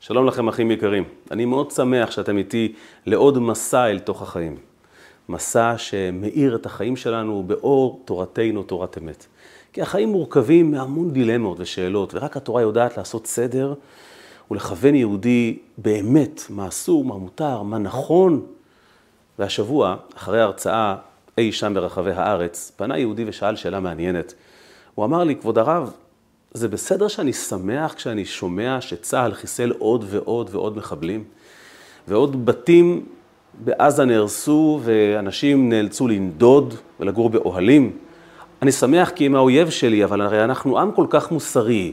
שלום לכם אחים יקרים. אני מאוד שמח שאתם איתי לעוד מסע אל תוך החיים. מסע שמאיר את החיים שלנו באור תורתנו, תורת אמת. כי החיים מורכבים מהמון דילמות ושאלות, ורק התורה יודעת לעשות סדר ולכוון יהודי באמת מה אסור, מה מותר, מה נכון. והשבוע, אחרי ההרצאה אי שם ברחבי הארץ, פנה יהודי ושאל שאלה מעניינת. הוא אמר לי, כבוד הרב, זה בסדר שאני שמח כשאני שומע שצה"ל חיסל עוד ועוד ועוד מחבלים, ועוד בתים בעזה נהרסו ואנשים נאלצו לנדוד ולגור באוהלים. אני שמח כי הם האויב שלי, אבל הרי אנחנו עם כל כך מוסרי.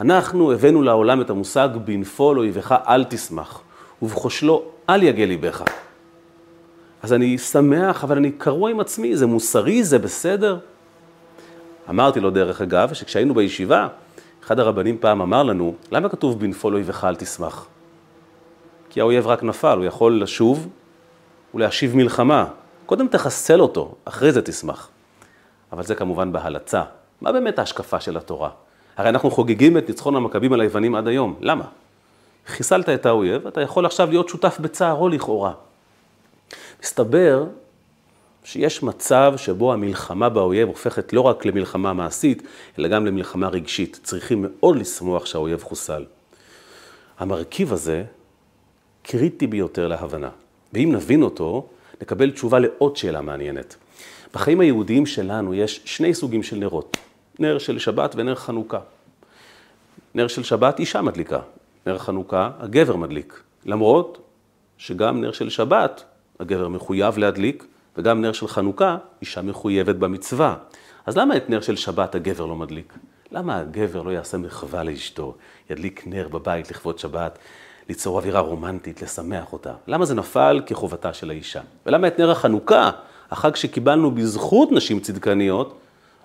אנחנו הבאנו לעולם את המושג בנפול אויבך אל תשמח, ובכושלו אל יגה ליבך. אז אני שמח, אבל אני קרוע עם עצמי, זה מוסרי, זה בסדר. אמרתי לו דרך אגב, שכשהיינו בישיבה, אחד הרבנים פעם אמר לנו, למה כתוב בנפול אויבך אל תשמח? כי האויב רק נפל, הוא יכול לשוב ולהשיב מלחמה. קודם תחסל אותו, אחרי זה תשמח. אבל זה כמובן בהלצה. מה באמת ההשקפה של התורה? הרי אנחנו חוגגים את ניצחון המכבים על היוונים עד היום. למה? חיסלת את האויב, אתה יכול עכשיו להיות שותף בצערו לכאורה. מסתבר שיש מצב שבו המלחמה באויב הופכת לא רק למלחמה מעשית, אלא גם למלחמה רגשית. צריכים מאוד לשמוח שהאויב חוסל. המרכיב הזה קריטי ביותר להבנה, ואם נבין אותו, נקבל תשובה לעוד שאלה מעניינת. בחיים היהודיים שלנו יש שני סוגים של נרות, נר של שבת ונר חנוכה. נר של שבת אישה מדליקה, נר חנוכה הגבר מדליק, למרות שגם נר של שבת הגבר מחויב להדליק, וגם נר של חנוכה, אישה מחויבת במצווה. אז למה את נר של שבת הגבר לא מדליק? למה הגבר לא יעשה מחווה לאשתו, ידליק נר בבית לכבוד שבת, ליצור אווירה רומנטית, לשמח אותה? למה זה נפל כחובתה של האישה? ולמה את נר החנוכה, החג שקיבלנו בזכות נשים צדקניות,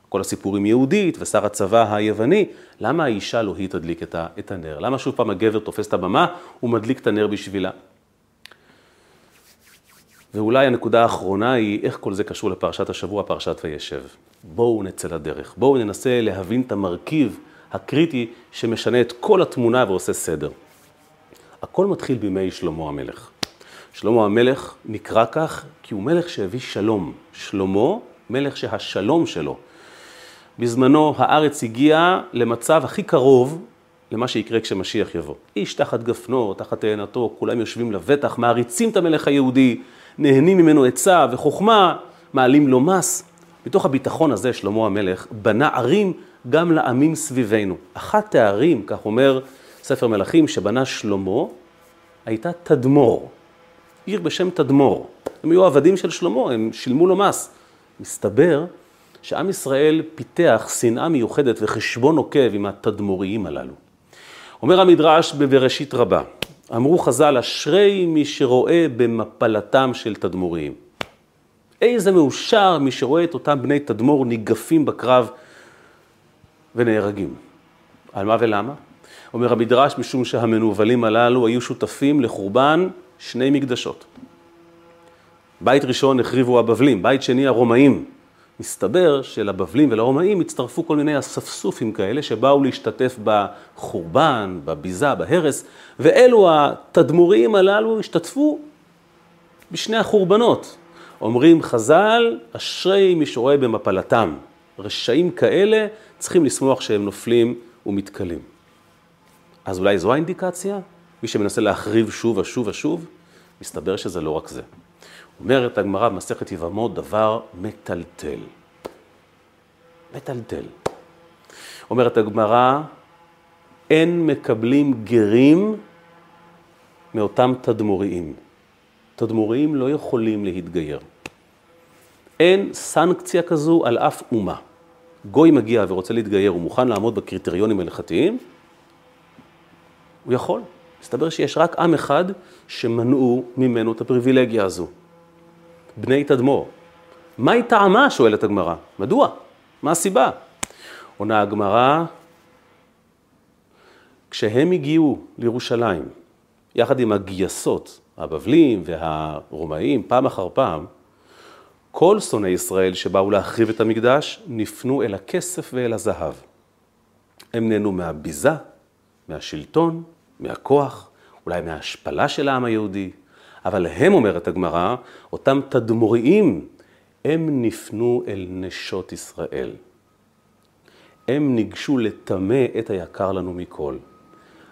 כל הסיפורים יהודית ושר הצבא היווני, למה האישה לא היא תדליק את הנר? למה שוב פעם הגבר תופס את הבמה ומדליק את הנר בשבילה? ואולי הנקודה האחרונה היא איך כל זה קשור לפרשת השבוע, פרשת וישב. בואו נצא לדרך, בואו ננסה להבין את המרכיב הקריטי שמשנה את כל התמונה ועושה סדר. הכל מתחיל בימי שלמה המלך. שלמה המלך נקרא כך כי הוא מלך שהביא שלום. שלמה, מלך שהשלום שלו. בזמנו הארץ הגיעה למצב הכי קרוב למה שיקרה כשמשיח יבוא. איש תחת גפנו, תחת תאנתו, כולם יושבים לבטח, מעריצים את המלך היהודי, נהנים ממנו עצה וחוכמה, מעלים לו מס. מתוך הביטחון הזה שלמה המלך בנה ערים גם לעמים סביבנו. אחת הערים, כך אומר ספר מלכים, שבנה שלמה, הייתה תדמור. עיר בשם תדמור. הם היו עבדים של שלמה, הם שילמו לו מס. מסתבר שעם ישראל פיתח שנאה מיוחדת וחשבון עוקב עם התדמוריים הללו. אומר המדרש בבראשית רבה, אמרו חז"ל, אשרי מי שרואה במפלתם של תדמוריים. איזה מאושר מי שרואה את אותם בני תדמור ניגפים בקרב ונהרגים. על מה ולמה? אומר המדרש, משום שהמנוולים הללו היו שותפים לחורבן שני מקדשות. בית ראשון החריבו הבבלים, בית שני הרומאים. מסתבר שלבבלים ולרומאים הצטרפו כל מיני אספסופים כאלה שבאו להשתתף בחורבן, בביזה, בהרס, ואלו התדמוריים הללו השתתפו בשני החורבנות. אומרים חז"ל, אשרי מי שרואה במפלתם. רשעים כאלה צריכים לשמוח שהם נופלים ומתכלים. אז אולי זו האינדיקציה? מי שמנסה להחריב שוב ושוב ושוב? מסתבר שזה לא רק זה. אומרת הגמרא במסכת יבמות דבר מטלטל. מטלטל. אומרת הגמרא, אין מקבלים גרים מאותם תדמוריים. תדמוריים לא יכולים להתגייר. אין סנקציה כזו על אף אומה. גוי מגיע ורוצה להתגייר, הוא מוכן לעמוד בקריטריונים ההלכתיים? הוא יכול. מסתבר שיש רק עם אחד שמנעו ממנו את הפריבילגיה הזו. בני תדמור. מהי טעמה? שואלת הגמרא. מדוע? מה הסיבה? עונה הגמרא, כשהם הגיעו לירושלים, יחד עם הגייסות, הבבלים והרומאים, פעם אחר פעם, כל שונאי ישראל שבאו להחריב את המקדש, נפנו אל הכסף ואל הזהב. הם נהנו מהביזה, מהשלטון, מהכוח, אולי מההשפלה של העם היהודי, אבל הם, אומרת הגמרא, אותם תדמוריים, הם נפנו אל נשות ישראל. הם ניגשו לטמא את היקר לנו מכל.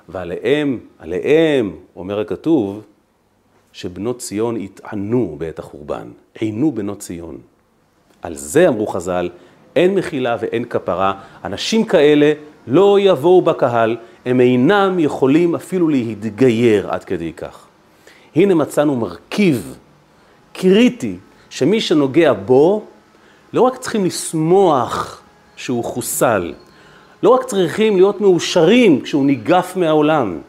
ועליהם, עליהם, אומר הכתוב, שבנות ציון יטענו בעת החורבן, עינו בנות ציון. על זה אמרו חז"ל, אין מחילה ואין כפרה, אנשים כאלה לא יבואו בקהל, הם אינם יכולים אפילו להתגייר עד כדי כך. הנה מצאנו מרכיב קריטי, שמי שנוגע בו, לא רק צריכים לשמוח שהוא חוסל, לא רק צריכים להיות מאושרים כשהוא ניגף מהעולם,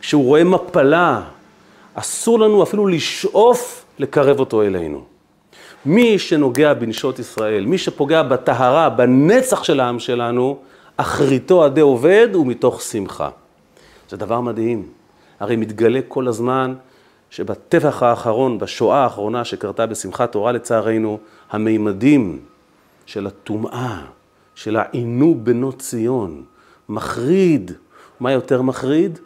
כשהוא רואה מפלה, אסור לנו אפילו לשאוף לקרב אותו אלינו. מי שנוגע בנשות ישראל, מי שפוגע בטהרה, בנצח של העם שלנו, אחריתו עדי עובד ומתוך שמחה. זה דבר מדהים. הרי מתגלה כל הזמן שבטבח האחרון, בשואה האחרונה שקרתה בשמחת תורה לצערנו, המימדים של הטומאה, של העינו בנות ציון, מחריד. מה יותר מחריד?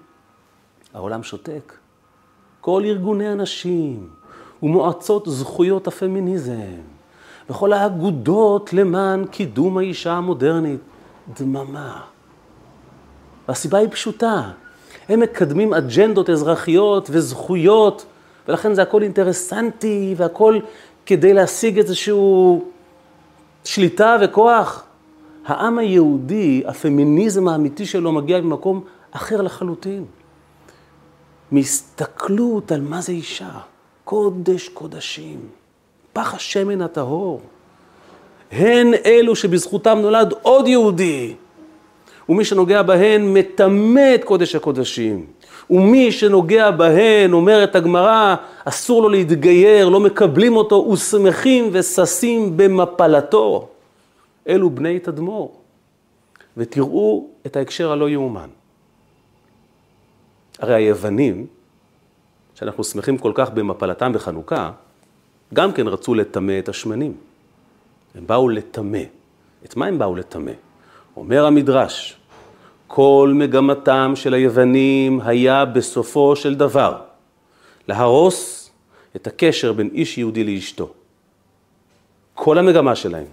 העולם שותק. כל ארגוני הנשים ומועצות זכויות הפמיניזם וכל האגודות למען קידום האישה המודרנית, דממה. והסיבה היא פשוטה, הם מקדמים אג'נדות אזרחיות וזכויות, ולכן זה הכל אינטרסנטי והכל כדי להשיג איזשהו שליטה וכוח. העם היהודי, הפמיניזם האמיתי שלו מגיע ממקום אחר לחלוטין. מהסתכלות על מה זה אישה, קודש קודשים, פח השמן הטהור. הן אלו שבזכותם נולד עוד יהודי, ומי שנוגע בהן מטמא את קודש הקודשים. ומי שנוגע בהן, אומרת הגמרא, אסור לו להתגייר, לא מקבלים אותו, ושמחים וששים במפלתו. אלו בני תדמור. ותראו את ההקשר הלא יאומן. הרי היוונים, שאנחנו שמחים כל כך במפלתם בחנוכה, גם כן רצו לטמא את השמנים. הם באו לטמא. את מה הם באו לטמא? אומר המדרש, כל מגמתם של היוונים היה בסופו של דבר להרוס את הקשר בין איש יהודי לאשתו. כל המגמה שלהם.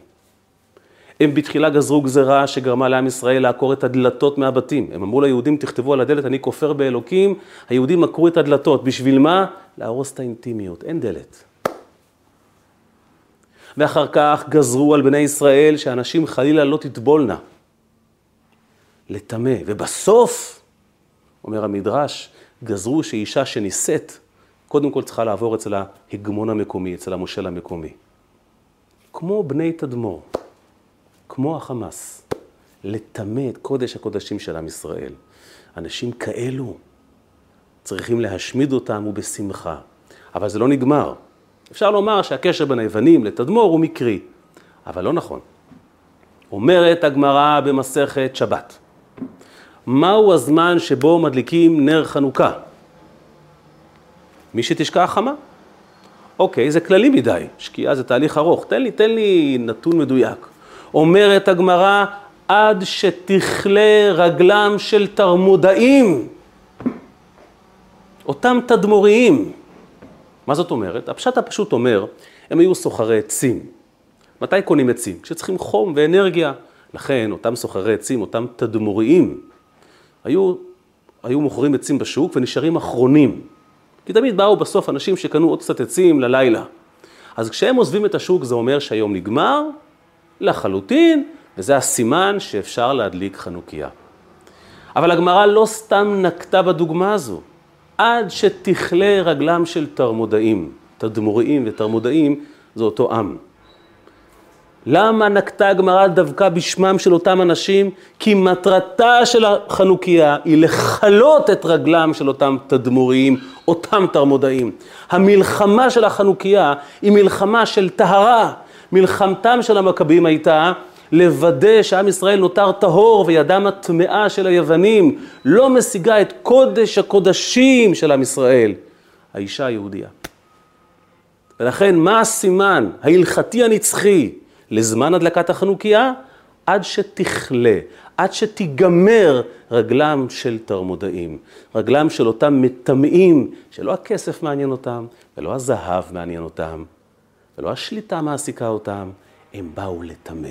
הם בתחילה גזרו גזרה שגרמה לעם ישראל לעקור את הדלתות מהבתים. הם אמרו ליהודים, תכתבו על הדלת, אני כופר באלוקים. היהודים עקרו את הדלתות. בשביל מה? להרוס את האינטימיות. אין דלת. ואחר כך גזרו על בני ישראל שאנשים חלילה לא תטבולנה. לטמא. ובסוף, אומר המדרש, גזרו שאישה שנישאת, קודם כל צריכה לעבור אצל ההגמון המקומי, אצל המושל המקומי. כמו בני תדמור. כמו החמאס, לטמא את קודש הקודשים של עם ישראל. אנשים כאלו צריכים להשמיד אותם ובשמחה. אבל זה לא נגמר. אפשר לומר שהקשר בין היוונים לתדמור הוא מקרי, אבל לא נכון. אומרת הגמרא במסכת שבת, מהו הזמן שבו מדליקים נר חנוכה? מי שתשקע החמה. אוקיי, זה כללי מדי, שקיעה זה תהליך ארוך. תן לי, תן לי נתון מדויק. אומרת הגמרא, עד שתכלה רגלם של תרמודאים, אותם תדמוריים. מה זאת אומרת? הפשט הפשוט אומר, הם היו סוחרי עצים. מתי קונים עצים? כשצריכים חום ואנרגיה. לכן, אותם סוחרי עצים, אותם תדמוריים, היו, היו מוכרים עצים בשוק ונשארים אחרונים. כי תמיד באו בסוף אנשים שקנו עוד קצת עצים ללילה. אז כשהם עוזבים את השוק זה אומר שהיום נגמר, לחלוטין, וזה הסימן שאפשר להדליק חנוכיה. אבל הגמרא לא סתם נקטה בדוגמה הזו, עד שתכלה רגלם של תרמודאים, תדמוראים ותרמודאים זה אותו עם. למה נקטה הגמרא דווקא בשמם של אותם אנשים? כי מטרתה של החנוכיה היא לכלות את רגלם של אותם תדמוריים, אותם תרמודאים. המלחמה של החנוכיה היא מלחמה של טהרה, מלחמתם של המכבים הייתה לוודא שעם ישראל נותר טהור וידם הטמאה של היוונים לא משיגה את קודש הקודשים של עם ישראל, האישה היהודייה. ולכן מה הסימן ההלכתי הנצחי לזמן הדלקת החנוכיה? עד שתכלה, עד שתיגמר רגלם של תרמודאים, רגלם של אותם מטמאים, שלא הכסף מעניין אותם, ולא הזהב מעניין אותם, ולא השליטה מעסיקה אותם, הם באו לטמא,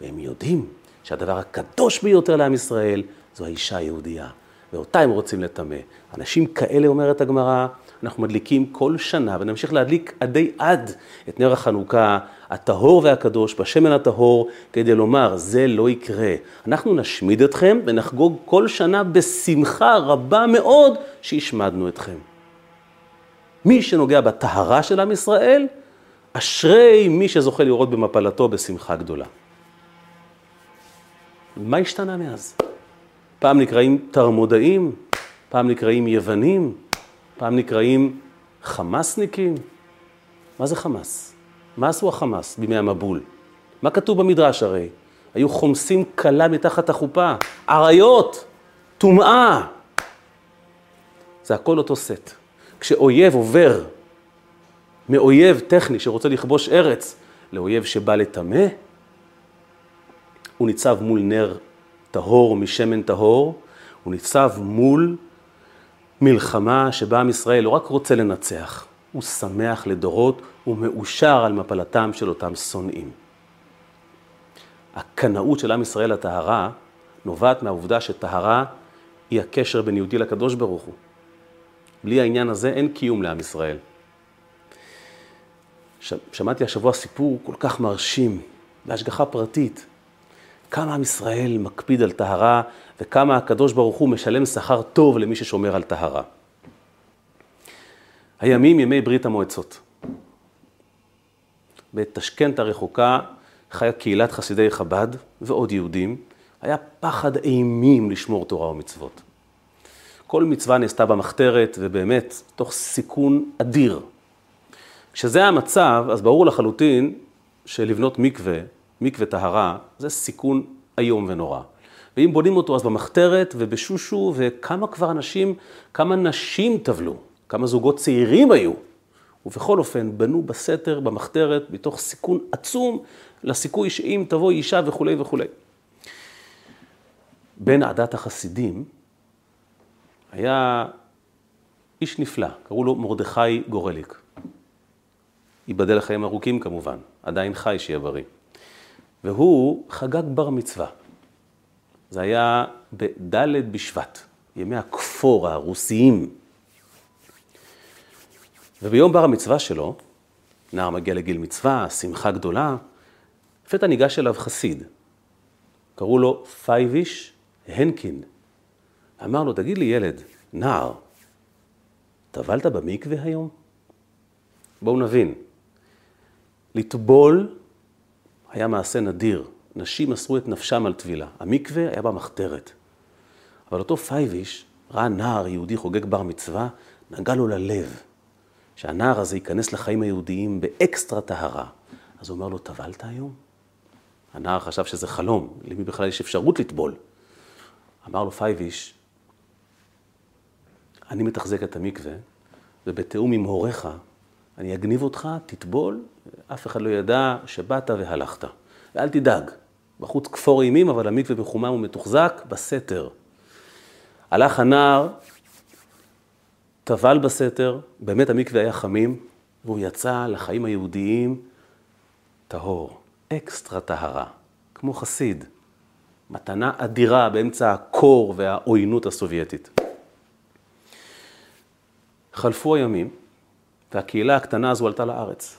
והם יודעים שהדבר הקדוש ביותר לעם ישראל זו האישה היהודייה, ואותה הם רוצים לטמא. אנשים כאלה, אומרת הגמרא, אנחנו מדליקים כל שנה, ונמשיך להדליק עדי עד את נר החנוכה הטהור והקדוש בשמן הטהור, כדי לומר, זה לא יקרה. אנחנו נשמיד אתכם ונחגוג כל שנה בשמחה רבה מאוד שהשמדנו אתכם. מי שנוגע בטהרה של עם ישראל, אשרי מי שזוכה לראות במפלתו בשמחה גדולה. מה השתנה מאז? פעם נקראים תרמודאים, פעם נקראים יוונים, פעם נקראים חמאסניקים. מה זה חמאס? מה עשו החמאס בימי המבול? מה כתוב במדרש הרי? היו חומסים כלה מתחת החופה, אריות, טומאה. זה הכל אותו סט. כשאויב עובר מאויב טכני שרוצה לכבוש ארץ לאויב שבא לטמא, הוא ניצב מול נר טהור משמן טהור, הוא ניצב מול מלחמה שבה עם ישראל לא רק רוצה לנצח, הוא שמח לדורות ומאושר על מפלתם של אותם שונאים. הקנאות של עם ישראל לטהרה נובעת מהעובדה שטהרה היא הקשר בין יהודי לקדוש ברוך הוא. בלי העניין הזה אין קיום לעם ישראל. שמעתי השבוע סיפור כל כך מרשים, בהשגחה פרטית, כמה עם ישראל מקפיד על טהרה וכמה הקדוש ברוך הוא משלם שכר טוב למי ששומר על טהרה. הימים ימי ברית המועצות. בתשכנת הרחוקה חיה קהילת חסידי חב"ד ועוד יהודים. היה פחד אימים לשמור תורה ומצוות. כל מצווה נעשתה במחתרת, ובאמת, תוך סיכון אדיר. כשזה המצב, אז ברור לחלוטין שלבנות מקווה, מקווה טהרה, זה סיכון איום ונורא. ואם בונים אותו אז במחתרת ובשושו, וכמה כבר אנשים, כמה נשים טבלו, כמה זוגות צעירים היו. ובכל אופן, בנו בסתר, במחתרת, מתוך סיכון עצום לסיכוי שאם תבוא אישה וכולי וכולי. בן עדת החסידים היה איש נפלא, קראו לו מרדכי גורליק. ייבדל לחיים ארוכים כמובן, עדיין חי שיהיה בריא. והוא חגג בר מצווה. זה היה בד' בשבט, ימי הכפור הרוסיים. וביום בר המצווה שלו, נער מגיע לגיל מצווה, שמחה גדולה, לפתע ניגש אליו חסיד, קראו לו פייביש הנקין. אמר לו, תגיד לי ילד, נער, טבלת במקווה היום? בואו נבין, לטבול היה מעשה נדיר. נשים מסרו את נפשם על טבילה. המקווה היה במחתרת. אבל אותו פייביש ראה נער יהודי חוגג בר מצווה, נגע לו ללב. שהנער הזה ייכנס לחיים היהודיים באקסטרה טהרה. אז הוא אומר לו, טבלת היום? הנער חשב שזה חלום, למי בכלל יש אפשרות לטבול. אמר לו פייביש, אני מתחזק את המקווה, ובתיאום עם הוריך, אני אגניב אותך, תטבול, אף אחד לא ידע שבאת והלכת. ואל תדאג, בחוץ כפור אימים, אבל המקווה מחומם ומתוחזק בסתר. הלך הנער, טבל בסתר, באמת המקווה היה חמים, והוא יצא לחיים היהודיים טהור, אקסטרה טהרה, כמו חסיד. מתנה אדירה באמצע הקור והעוינות הסובייטית. חלפו הימים, והקהילה הקטנה הזו עלתה לארץ.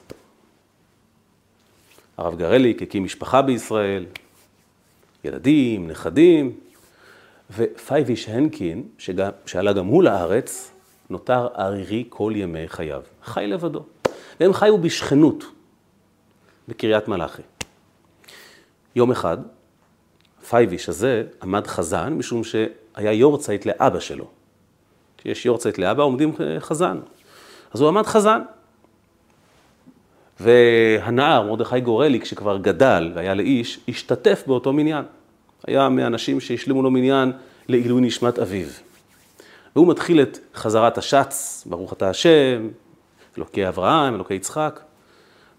הרב גרליק הקים משפחה בישראל, ילדים, נכדים, ופייביש הנקין, שעלה גם הוא לארץ, נותר ערירי כל ימי חייו. חי לבדו. והם חיו בשכנות בקריית מלאכי. יום אחד, פייביש הזה עמד חזן, משום שהיה יורצייט לאבא שלו. כשיש יורצייט לאבא עומדים חזן. אז הוא עמד חזן. והנער, מרדכי גורלי, כשכבר גדל והיה לאיש, השתתף באותו מניין. היה מהאנשים שהשלימו לו מניין לעילוי נשמת אביו. והוא מתחיל את חזרת השץ, ברוך אתה השם, אלוקי אברהם, אלוקי יצחק.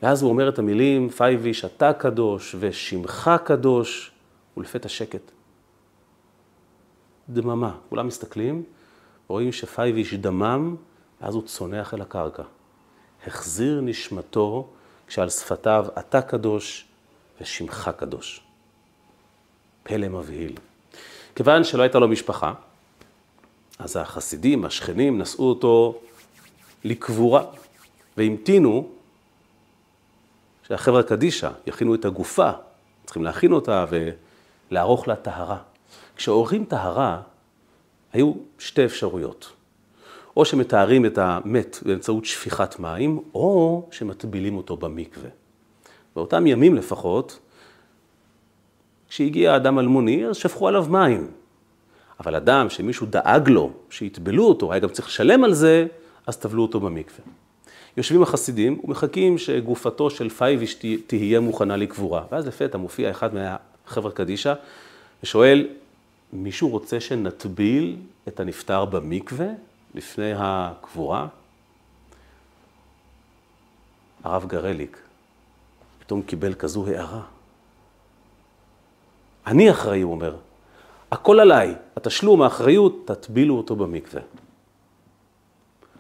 ואז הוא אומר את המילים, פייביש, אתה קדוש ושמך קדוש, ולפתע שקט. דממה. כולם מסתכלים, רואים שפייביש דמם, ואז הוא צונח אל הקרקע. החזיר נשמתו כשעל שפתיו אתה קדוש ושמך קדוש. פלא מבהיל. כיוון שלא הייתה לו משפחה, אז החסידים, השכנים, נשאו אותו לקבורה, והמתינו שהחבר'ה קדישא יכינו את הגופה, צריכים להכין אותה ולערוך לה טהרה. כשעורכים טהרה, היו שתי אפשרויות. או שמתארים את המת באמצעות שפיכת מים, או שמטבילים אותו במקווה. באותם ימים לפחות, כשהגיע אדם אלמוני, אז שפכו עליו מים. אבל אדם שמישהו דאג לו, שיטבלו אותו, היה גם צריך לשלם על זה, אז טבלו אותו במקווה. יושבים החסידים ומחכים שגופתו של פייביש תהיה מוכנה לקבורה. ואז לפתע מופיע אחד מהחבר'ה קדישא ושואל, מישהו רוצה שנטביל את הנפטר במקווה לפני הקבורה? הרב גרליק פתאום קיבל כזו הערה. אני אחראי, הוא אומר. הכל עליי, התשלום, האחריות, תטבילו אותו במקווה.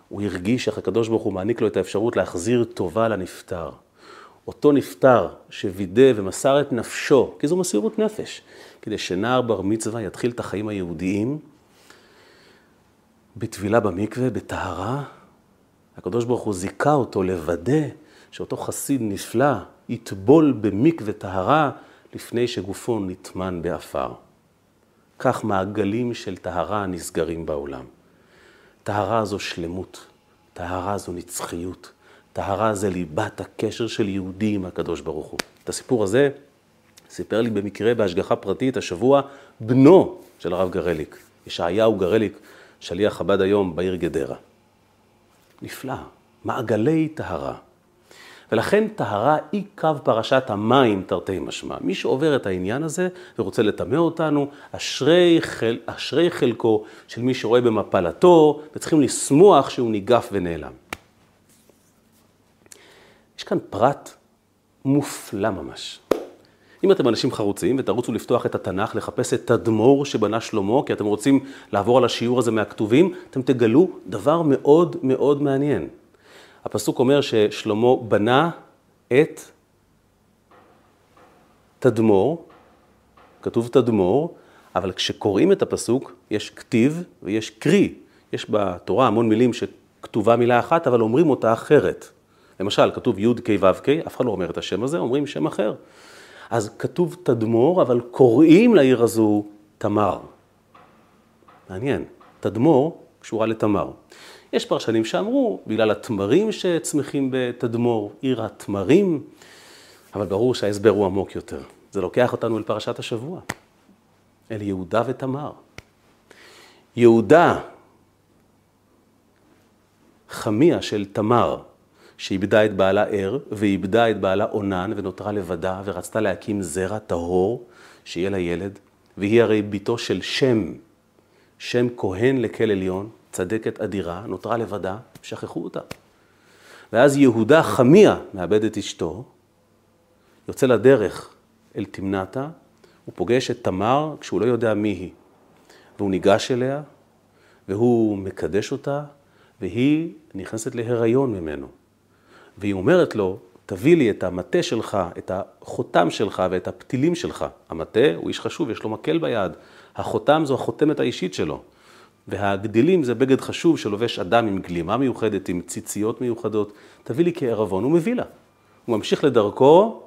הוא הרגיש איך הקדוש ברוך הוא מעניק לו את האפשרות להחזיר טובה לנפטר. אותו נפטר שווידא ומסר את נפשו, כי זו מסירות נפש, כדי שנער בר מצווה יתחיל את החיים היהודיים בטבילה במקווה, בטהרה. הקדוש ברוך הוא זיכה אותו לוודא שאותו חסיד נפלא יטבול במקווה טהרה לפני שגופו נטמן בעפר. כך מעגלים של טהרה נסגרים בעולם. טהרה זו שלמות, טהרה זו נצחיות, טהרה זה ליבת הקשר של יהודי עם הקדוש ברוך הוא. את הסיפור הזה סיפר לי במקרה בהשגחה פרטית השבוע בנו של הרב גרליק, ישעיהו גרליק, שליח חב"ד היום בעיר גדרה. נפלא, מעגלי טהרה. ולכן טהרה היא קו פרשת המים תרתי משמע. מי שעובר את העניין הזה ורוצה לטמא אותנו, אשרי, חל, אשרי חלקו של מי שרואה במפלתו, וצריכים לשמוח שהוא ניגף ונעלם. יש כאן פרט מופלא ממש. אם אתם אנשים חרוצים ותרוצו לפתוח את התנ"ך, לחפש את תדמור שבנה שלמה, כי אתם רוצים לעבור על השיעור הזה מהכתובים, אתם תגלו דבר מאוד מאוד מעניין. הפסוק אומר ששלמה בנה את תדמור, כתוב תדמור, אבל כשקוראים את הפסוק יש כתיב ויש קרי. יש בתורה המון מילים שכתובה מילה אחת, אבל אומרים אותה אחרת. למשל, כתוב י' כ' ו' כ', אף אחד לא אומר את השם הזה, אומרים שם אחר. אז כתוב תדמור, אבל קוראים לעיר הזו תמר. מעניין, תדמור קשורה לתמר. יש פרשנים שאמרו, בגלל התמרים שצמחים בתדמור, עיר התמרים, אבל ברור שההסבר הוא עמוק יותר. זה לוקח אותנו אל פרשת השבוע, אל יהודה ותמר. יהודה, חמיה של תמר, שאיבדה את בעלה ער, ואיבדה את בעלה אונן, ונותרה לבדה, ורצתה להקים זרע טהור, שיהיה לה ילד, והיא הרי בתו של שם, שם כהן לכל עליון, צדקת אדירה, נותרה לבדה, שכחו אותה. ואז יהודה חמיה מאבד את אשתו, יוצא לדרך אל תמנתה, הוא פוגש את תמר כשהוא לא יודע מי היא. והוא ניגש אליה, והוא מקדש אותה, והיא נכנסת להיריון ממנו. והיא אומרת לו, תביא לי את המטה שלך, את החותם שלך ואת הפתילים שלך. המטה הוא איש חשוב, יש לו מקל ביד. החותם זו החותמת האישית שלו. והגדילים זה בגד חשוב שלובש אדם עם גלימה מיוחדת, עם ציציות מיוחדות. תביא לי כערבון, הוא מביא לה. הוא ממשיך לדרכו,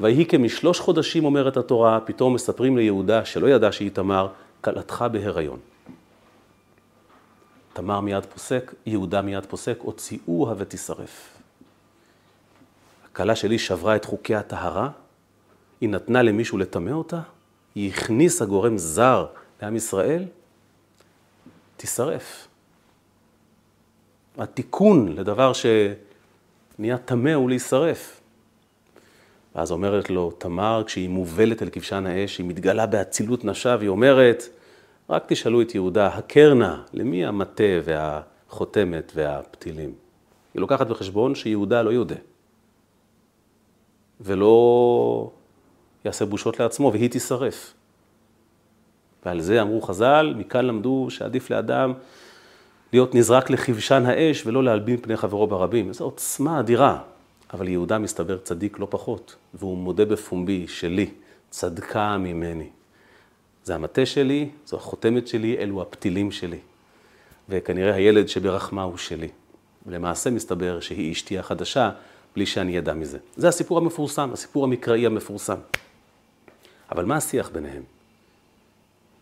ויהי כמשלוש חודשים, אומרת התורה, פתאום מספרים ליהודה, שלא ידע שהיא תמר, כלתך בהיריון. תמר מיד פוסק, יהודה מיד פוסק, הוציאוה ותשרף. הכלה שלי שברה את חוקי הטהרה, היא נתנה למישהו לטמא אותה, היא הכניסה גורם זר לעם ישראל, תישרף. התיקון לדבר שנהיה טמא הוא להישרף. ואז אומרת לו תמר, כשהיא מובלת אל כבשן האש, היא מתגלה באצילות נשה, והיא אומרת, רק תשאלו את יהודה, הכר נא, למי המטה והחותמת והפתילים? היא לוקחת בחשבון שיהודה לא יודה. ולא יעשה בושות לעצמו, והיא תישרף. ועל זה אמרו חז"ל, מכאן למדו שעדיף לאדם להיות נזרק לכבשן האש ולא להלבין פני חברו ברבים. זו עוצמה אדירה. אבל יהודה מסתבר צדיק לא פחות, והוא מודה בפומבי שלי, צדקה ממני. זה המטה שלי, זו החותמת שלי, אלו הפתילים שלי. וכנראה הילד שברחמה הוא שלי. ולמעשה מסתבר שהיא אשתי החדשה, בלי שאני אדע מזה. זה הסיפור המפורסם, הסיפור המקראי המפורסם. אבל מה השיח ביניהם?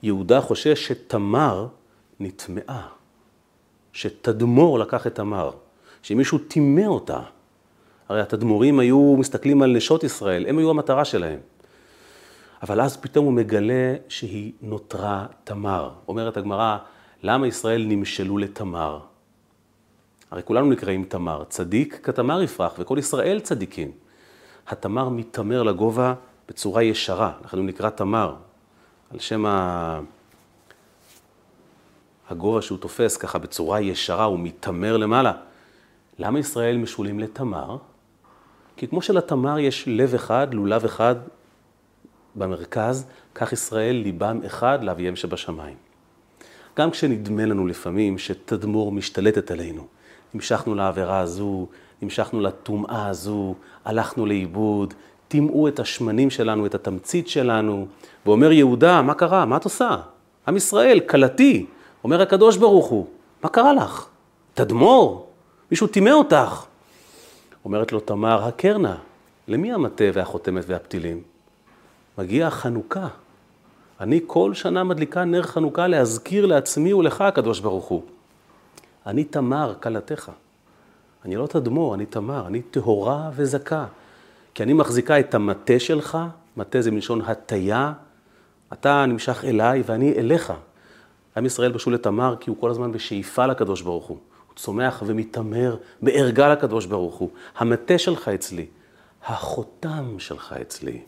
יהודה חושש שתמר נטמעה, שתדמור לקח את תמר, שמישהו טימא אותה. הרי התדמורים היו מסתכלים על נשות ישראל, הם היו המטרה שלהם. אבל אז פתאום הוא מגלה שהיא נותרה תמר. אומרת הגמרא, למה ישראל נמשלו לתמר? הרי כולנו נקראים תמר, צדיק כתמר יפרח, וכל ישראל צדיקים. התמר מתמר לגובה בצורה ישרה, לכן הוא נקרא תמר, על שם ה... הגובה שהוא תופס ככה בצורה ישרה, הוא מתמר למעלה. למה ישראל משולים לתמר? כי כמו שלתמר יש לב אחד, לולב אחד במרכז, כך ישראל ליבם אחד לאביהם שבשמיים. גם כשנדמה לנו לפעמים שתדמור משתלטת עלינו, נמשכנו לעבירה הזו, נמשכנו לטומאה הזו, הלכנו לאיבוד, טימאו את השמנים שלנו, את התמצית שלנו, ואומר יהודה, מה קרה? מה את עושה? עם ישראל, כלתי, אומר הקדוש ברוך הוא, מה קרה לך? תדמור, מישהו טימא אותך. אומרת לו תמר, הכר נא, למי המטה והחותמת והפתילים? מגיע החנוכה. אני כל שנה מדליקה נר חנוכה להזכיר לעצמי ולך, הקדוש ברוך הוא. אני תמר, כלתך. אני לא תדמור, אני תמר, אני טהורה וזכה. כי אני מחזיקה את המטה שלך, מטה זה מלשון הטיה, אתה נמשך אליי ואני אליך. עם ישראל בשול לתמר כי הוא כל הזמן בשאיפה לקדוש ברוך הוא. הוא צומח ומתעמר בערגה לקדוש ברוך הוא. המטה שלך אצלי, החותם שלך אצלי.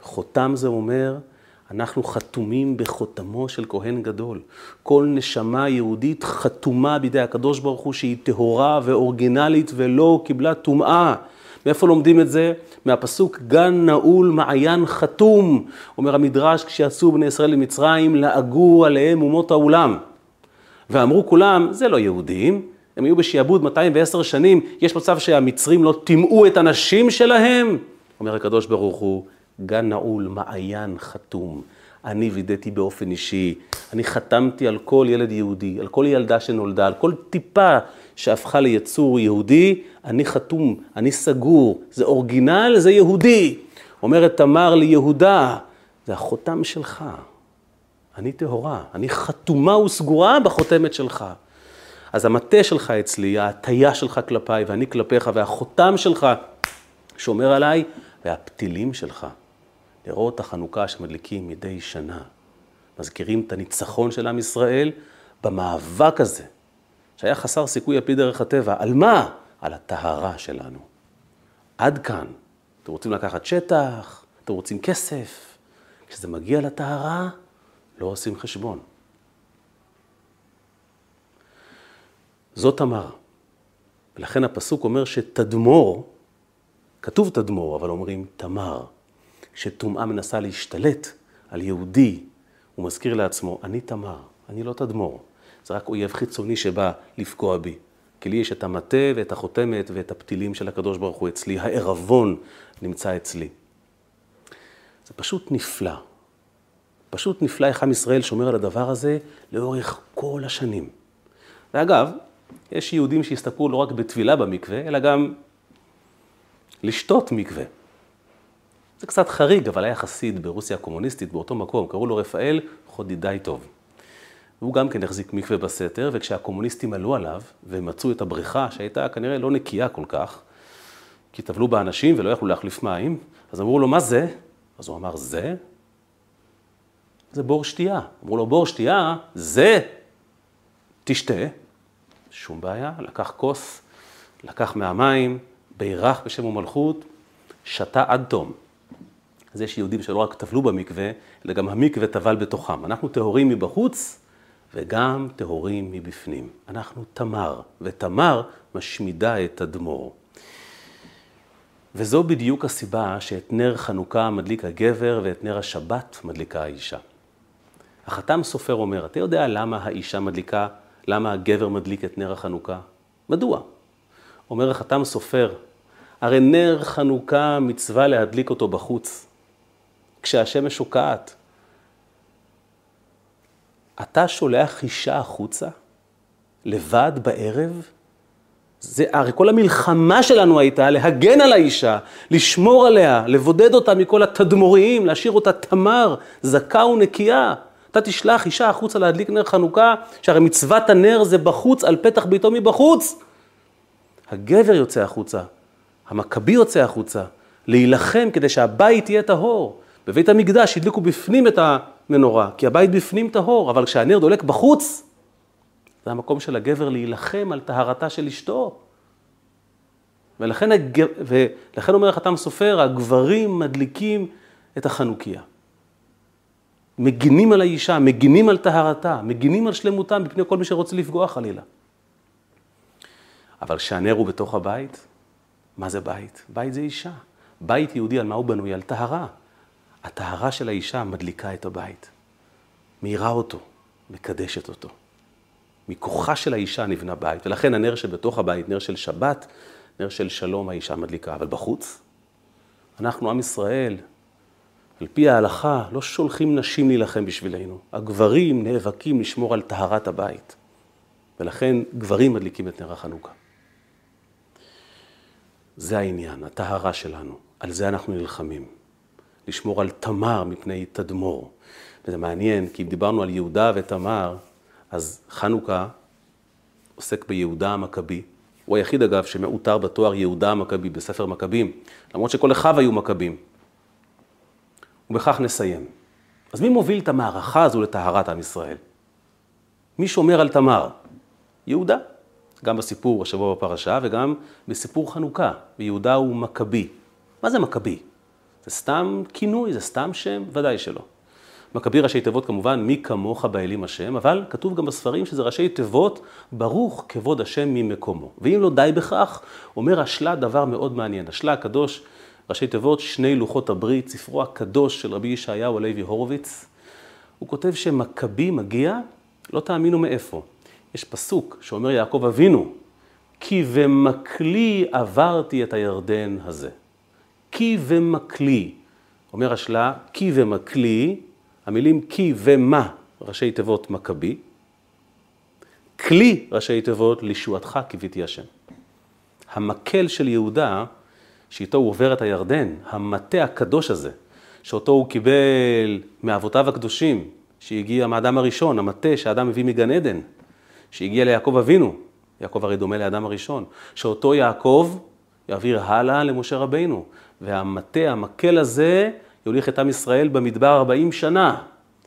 חותם זה אומר, אנחנו חתומים בחותמו של כהן גדול. כל נשמה יהודית חתומה בידי הקדוש ברוך הוא שהיא טהורה ואורגינלית ולא קיבלה טומאה. מאיפה לומדים את זה? מהפסוק גן נעול מעיין חתום. אומר המדרש, כשיצאו בני ישראל למצרים, לעגו עליהם אומות העולם. ואמרו כולם, זה לא יהודים, הם היו בשעבוד 210 שנים, יש מצב שהמצרים לא טימאו את הנשים שלהם? אומר הקדוש ברוך הוא, גן נעול, מעיין חתום. אני וידאתי באופן אישי, אני חתמתי על כל ילד יהודי, על כל ילדה שנולדה, על כל טיפה שהפכה ליצור יהודי, אני חתום, אני סגור, זה אורגינל, זה יהודי. אומרת תמר ליהודה, זה החותם שלך. אני טהורה, אני חתומה וסגורה בחותמת שלך. אז המטה שלך אצלי, ההטייה שלך כלפיי ואני כלפיך, והחותם שלך שומר עליי, והפתילים שלך. נרות החנוכה שמדליקים מדי שנה. מזכירים את הניצחון של עם ישראל במאבק הזה, שהיה חסר סיכוי על פי דרך הטבע. על מה? על הטהרה שלנו. עד כאן. אתם רוצים לקחת שטח, אתם רוצים כסף. כשזה מגיע לטהרה, לא עושים חשבון. זאת תמר. ולכן הפסוק אומר שתדמור, כתוב תדמור, אבל אומרים תמר. שטומאה מנסה להשתלט על יהודי, הוא מזכיר לעצמו, אני תמר, אני לא תדמור. זה רק אויב חיצוני שבא לפגוע בי. כי לי יש את המטה ואת החותמת ואת הפתילים של הקדוש ברוך הוא אצלי, הערבון נמצא אצלי. זה פשוט נפלא. פשוט נפלא איך עם ישראל שומר על הדבר הזה לאורך כל השנים. ואגב, יש יהודים שהסתפרו לא רק בטבילה במקווה, אלא גם לשתות מקווה. זה קצת חריג, אבל היה חסיד ברוסיה הקומוניסטית באותו מקום, קראו לו רפאל חודידאי טוב. והוא גם כן החזיק מקווה בסתר, וכשהקומוניסטים עלו עליו ומצאו את הבריכה, שהייתה כנראה לא נקייה כל כך, כי טבלו בה אנשים ולא יכלו להחליף מים, אז אמרו לו, מה זה? אז הוא אמר, זה? זה בור שתייה. אמרו לו, בור שתייה, זה, תשתה. שום בעיה, לקח כוס, לקח מהמים, בירך בשם ומלכות, שתה עד תום. אז יש יהודים שלא רק טבלו במקווה, אלא גם המקווה טבל בתוכם. אנחנו טהורים מבחוץ וגם טהורים מבפנים. אנחנו תמר, ותמר משמידה את תדמור. וזו בדיוק הסיבה שאת נר חנוכה מדליק הגבר ואת נר השבת מדליקה האישה. החתם סופר אומר, אתה יודע למה האישה מדליקה, למה הגבר מדליק את נר החנוכה? מדוע? אומר החתם סופר, הרי נר חנוכה מצווה להדליק אותו בחוץ, כשהשמש שוקעת. אתה שולח אישה החוצה, לבד בערב? זה, הרי כל המלחמה שלנו הייתה להגן על האישה, לשמור עליה, לבודד אותה מכל התדמוריים, להשאיר אותה תמר, זכה ונקייה. אתה תשלח אישה החוצה להדליק נר חנוכה, שהרי מצוות הנר זה בחוץ, על פתח ביתו מבחוץ. הגבר יוצא החוצה, המכבי יוצא החוצה, להילחם כדי שהבית יהיה טהור. בבית המקדש הדליקו בפנים את המנורה, כי הבית בפנים טהור, אבל כשהנר דולק בחוץ, זה המקום של הגבר להילחם על טהרתה של אשתו. ולכן, הג... ולכן אומר החתם סופר, הגברים מדליקים את החנוכיה. מגינים על האישה, מגינים על טהרתה, מגינים על שלמותה מפני כל מי שרוצה לפגוע חלילה. אבל כשהנר הוא בתוך הבית, מה זה בית? בית זה אישה. בית יהודי, על מה הוא בנוי? על טהרה. הטהרה של האישה מדליקה את הבית, מאירה אותו, מקדשת אותו. מכוחה של האישה נבנה בית, ולכן הנר שבתוך הבית, נר של שבת, נר של שלום האישה מדליקה. אבל בחוץ, אנחנו עם ישראל, על פי ההלכה, לא שולחים נשים להילחם בשבילנו. הגברים נאבקים לשמור על טהרת הבית, ולכן גברים מדליקים את נר החנוכה. זה העניין, הטהרה שלנו, על זה אנחנו נלחמים. לשמור על תמר מפני תדמור. וזה מעניין, כי אם דיברנו על יהודה ותמר, אז חנוכה עוסק ביהודה המכבי. הוא היחיד, אגב, שמעוטר בתואר יהודה המכבי בספר מכבים, למרות שכל אחיו היו מכבים. ובכך נסיים. אז מי מוביל את המערכה הזו לטהרת עם ישראל? מי שומר על תמר? יהודה. גם בסיפור השבוע בפרשה וגם בסיפור חנוכה, ויהודה הוא מכבי. מה זה מכבי? זה סתם כינוי, זה סתם שם? ודאי שלא. מכבי ראשי תיבות כמובן, מי כמוך באלים השם, אבל כתוב גם בספרים שזה ראשי תיבות, ברוך כבוד השם ממקומו. ואם לא די בכך, אומר השלה דבר מאוד מעניין. השלה הקדוש, ראשי תיבות, שני לוחות הברית, ספרו הקדוש של רבי ישעיהו הלוי הורוביץ. הוא כותב שמכבי מגיע, לא תאמינו מאיפה. יש פסוק שאומר יעקב אבינו, כי ומקלי עברתי את הירדן הזה. כי ומקלי. אומר השלה, כי ומקלי, המילים כי ומה, ראשי תיבות מכבי, כלי ראשי תיבות לישועתך קיוויתי השם. המקל של יהודה, שאיתו הוא עובר את הירדן, המטה הקדוש הזה, שאותו הוא קיבל מאבותיו הקדושים, שהגיע מהאדם הראשון, המטה שהאדם מביא מגן עדן, שהגיע ליעקב אבינו, יעקב הרי דומה לאדם הראשון, שאותו יעקב יעביר הלאה למשה רבינו, והמטה, המקל הזה, יוליך את עם ישראל במדבר 40 שנה,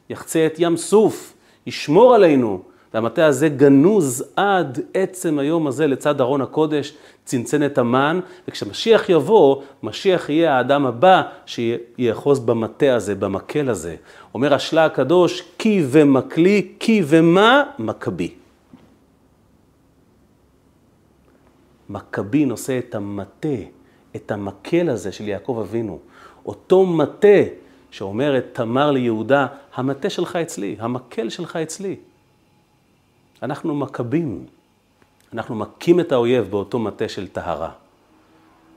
יחצה את ים סוף, ישמור עלינו, והמטה הזה גנוז עד עצם היום הזה לצד ארון הקודש, צנצנת המן, וכשמשיח יבוא, משיח יהיה האדם הבא שיאחוז במטה הזה, במקל הזה. אומר השלה הקדוש, כי ומקלי, כי ומה? מכבי. מכבי נושא את המטה, את המקל הזה של יעקב אבינו. אותו מטה שאומרת תמר ליהודה, המטה שלך אצלי, המקל שלך אצלי. אנחנו מכבים, אנחנו מכים את האויב באותו מטה של טהרה,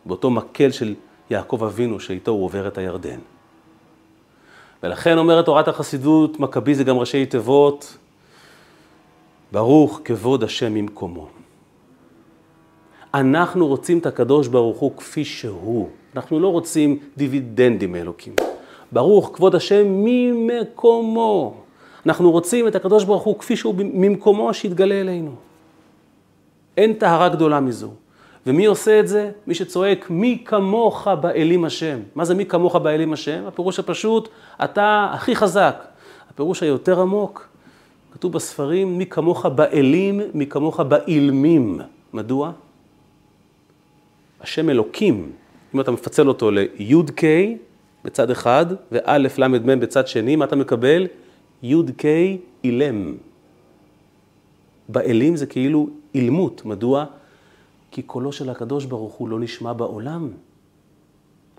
באותו מקל של יעקב אבינו שאיתו הוא עובר את הירדן. ולכן אומרת תורת החסידות, מכבי זה גם ראשי תיבות, ברוך כבוד השם ממקומו. אנחנו רוצים את הקדוש ברוך הוא כפי שהוא. אנחנו לא רוצים דיבידנדים מאלוקים. ברוך כבוד השם ממקומו. אנחנו רוצים את הקדוש ברוך הוא כפי שהוא ממקומו שיתגלה אלינו. אין טהרה גדולה מזו. ומי עושה את זה? מי שצועק, מי כמוך באלים השם. מה זה מי כמוך באלים השם? הפירוש הפשוט, אתה הכי חזק. הפירוש היותר עמוק, כתוב בספרים, מי כמוך באלים, מי כמוך באילמים. מדוע? השם אלוקים, אם אתה מפצל אותו לי"ק בצד אחד וא' ל"מ בצד שני, מה אתה מקבל? י"ק אילם. באלים זה כאילו אילמות. מדוע? כי קולו של הקדוש ברוך הוא לא נשמע בעולם.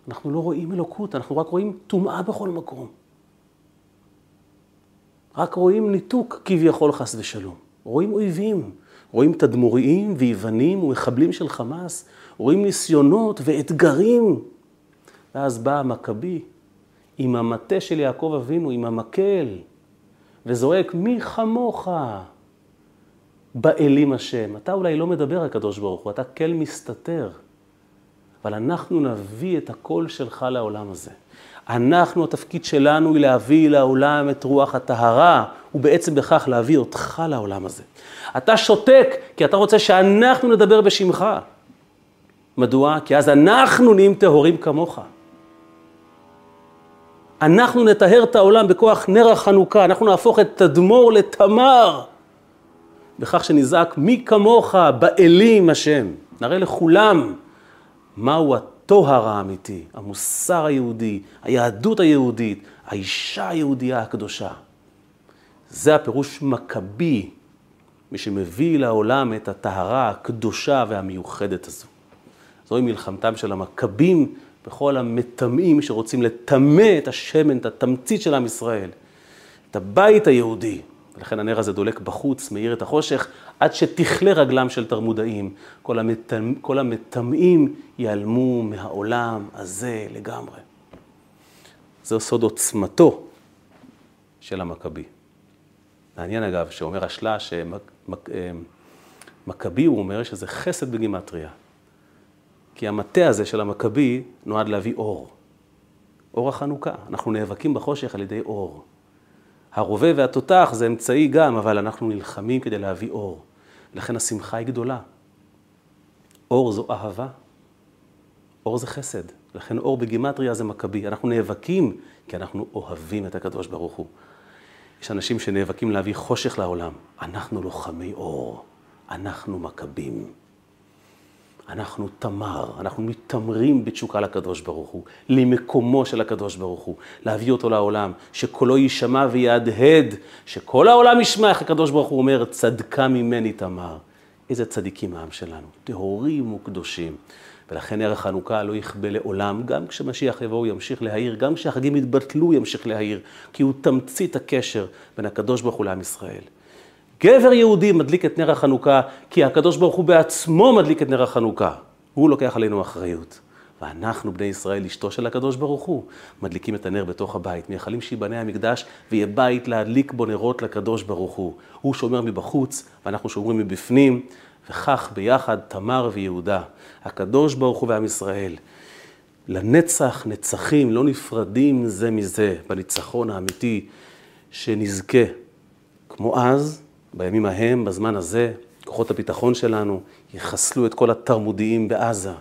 אנחנו לא רואים אלוקות, אנחנו רק רואים טומאה בכל מקום. רק רואים ניתוק כביכול חס ושלום. רואים אויבים, רואים תדמוריים ויוונים ומחבלים של חמאס, רואים ניסיונות ואתגרים. ואז בא המכבי עם המטה של יעקב אבינו, עם המקל, וזועק, מי כמוך? באלים השם. אתה אולי לא מדבר, הקדוש ברוך הוא, אתה כל מסתתר. אבל אנחנו נביא את הקול שלך לעולם הזה. אנחנו, התפקיד שלנו היא להביא לעולם את רוח הטהרה, ובעצם בכך להביא אותך לעולם הזה. אתה שותק, כי אתה רוצה שאנחנו נדבר בשמך. מדוע? כי אז אנחנו נהיים טהורים כמוך. אנחנו נטהר את העולם בכוח נר החנוכה, אנחנו נהפוך את תדמור לתמר, בכך שנזעק מי כמוך באלים השם. נראה לכולם מהו הטוהר האמיתי, המוסר היהודי, היהדות היהודית, האישה היהודייה הקדושה. זה הפירוש מכבי, מי שמביא לעולם את הטהרה הקדושה והמיוחדת הזו. זוהי מלחמתם של המכבים בכל המטמאים שרוצים לטמא את השמן, את התמצית של עם ישראל, את הבית היהודי. ולכן הנר הזה דולק בחוץ, מאיר את החושך, עד שתכלה רגלם של תרמודאים. כל, המטמ... כל המטמאים ייעלמו מהעולם הזה לגמרי. זהו סוד עוצמתו של המכבי. מעניין אגב, שאומר השלה שמכבי, אה, הוא אומר שזה חסד בגימטריה. כי המטה הזה של המכבי נועד להביא אור. אור החנוכה. אנחנו נאבקים בחושך על ידי אור. הרובה והתותח זה אמצעי גם, אבל אנחנו נלחמים כדי להביא אור. לכן השמחה היא גדולה. אור זו אהבה, אור זה חסד. לכן אור בגימטריה זה מכבי. אנחנו נאבקים כי אנחנו אוהבים את הקדוש ברוך הוא. יש אנשים שנאבקים להביא חושך לעולם. אנחנו לוחמי אור, אנחנו מכבים. אנחנו תמר, אנחנו מתמרים בתשוקה לקדוש ברוך הוא, למקומו של הקדוש ברוך הוא, להביא אותו לעולם, שקולו יישמע ויהדהד, שכל העולם ישמע איך הקדוש ברוך הוא אומר, צדקה ממני תמר. איזה צדיקים העם שלנו, טהורים וקדושים. ולכן ערך חנוכה לא יכבה לעולם, גם כשמשיח יבוא הוא ימשיך להעיר, גם כשהחגים יתבטלו הוא ימשיך להעיר, כי הוא תמצית הקשר בין הקדוש ברוך הוא לעם ישראל. גבר יהודי מדליק את נר החנוכה, כי הקדוש ברוך הוא בעצמו מדליק את נר החנוכה. הוא לוקח עלינו אחריות. ואנחנו, בני ישראל, אשתו של הקדוש ברוך הוא, מדליקים את הנר בתוך הבית, מייחלים שיבנה המקדש ויהיה בית להדליק בו נרות לקדוש ברוך הוא. הוא שומר מבחוץ, ואנחנו שומרים מבפנים, וכך ביחד תמר ויהודה, הקדוש ברוך הוא ועם ישראל. לנצח נצחים, לא נפרדים זה מזה, בניצחון האמיתי, שנזכה, כמו אז, בימים ההם, בזמן הזה, כוחות הביטחון שלנו יחסלו את כל התרמודיים בעזה,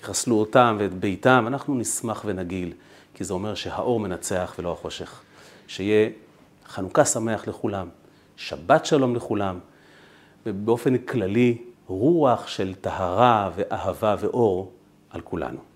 יחסלו אותם ואת ביתם, אנחנו נשמח ונגיל, כי זה אומר שהאור מנצח ולא החושך. שיהיה חנוכה שמח לכולם, שבת שלום לכולם, ובאופן כללי רוח של טהרה ואהבה ואור על כולנו.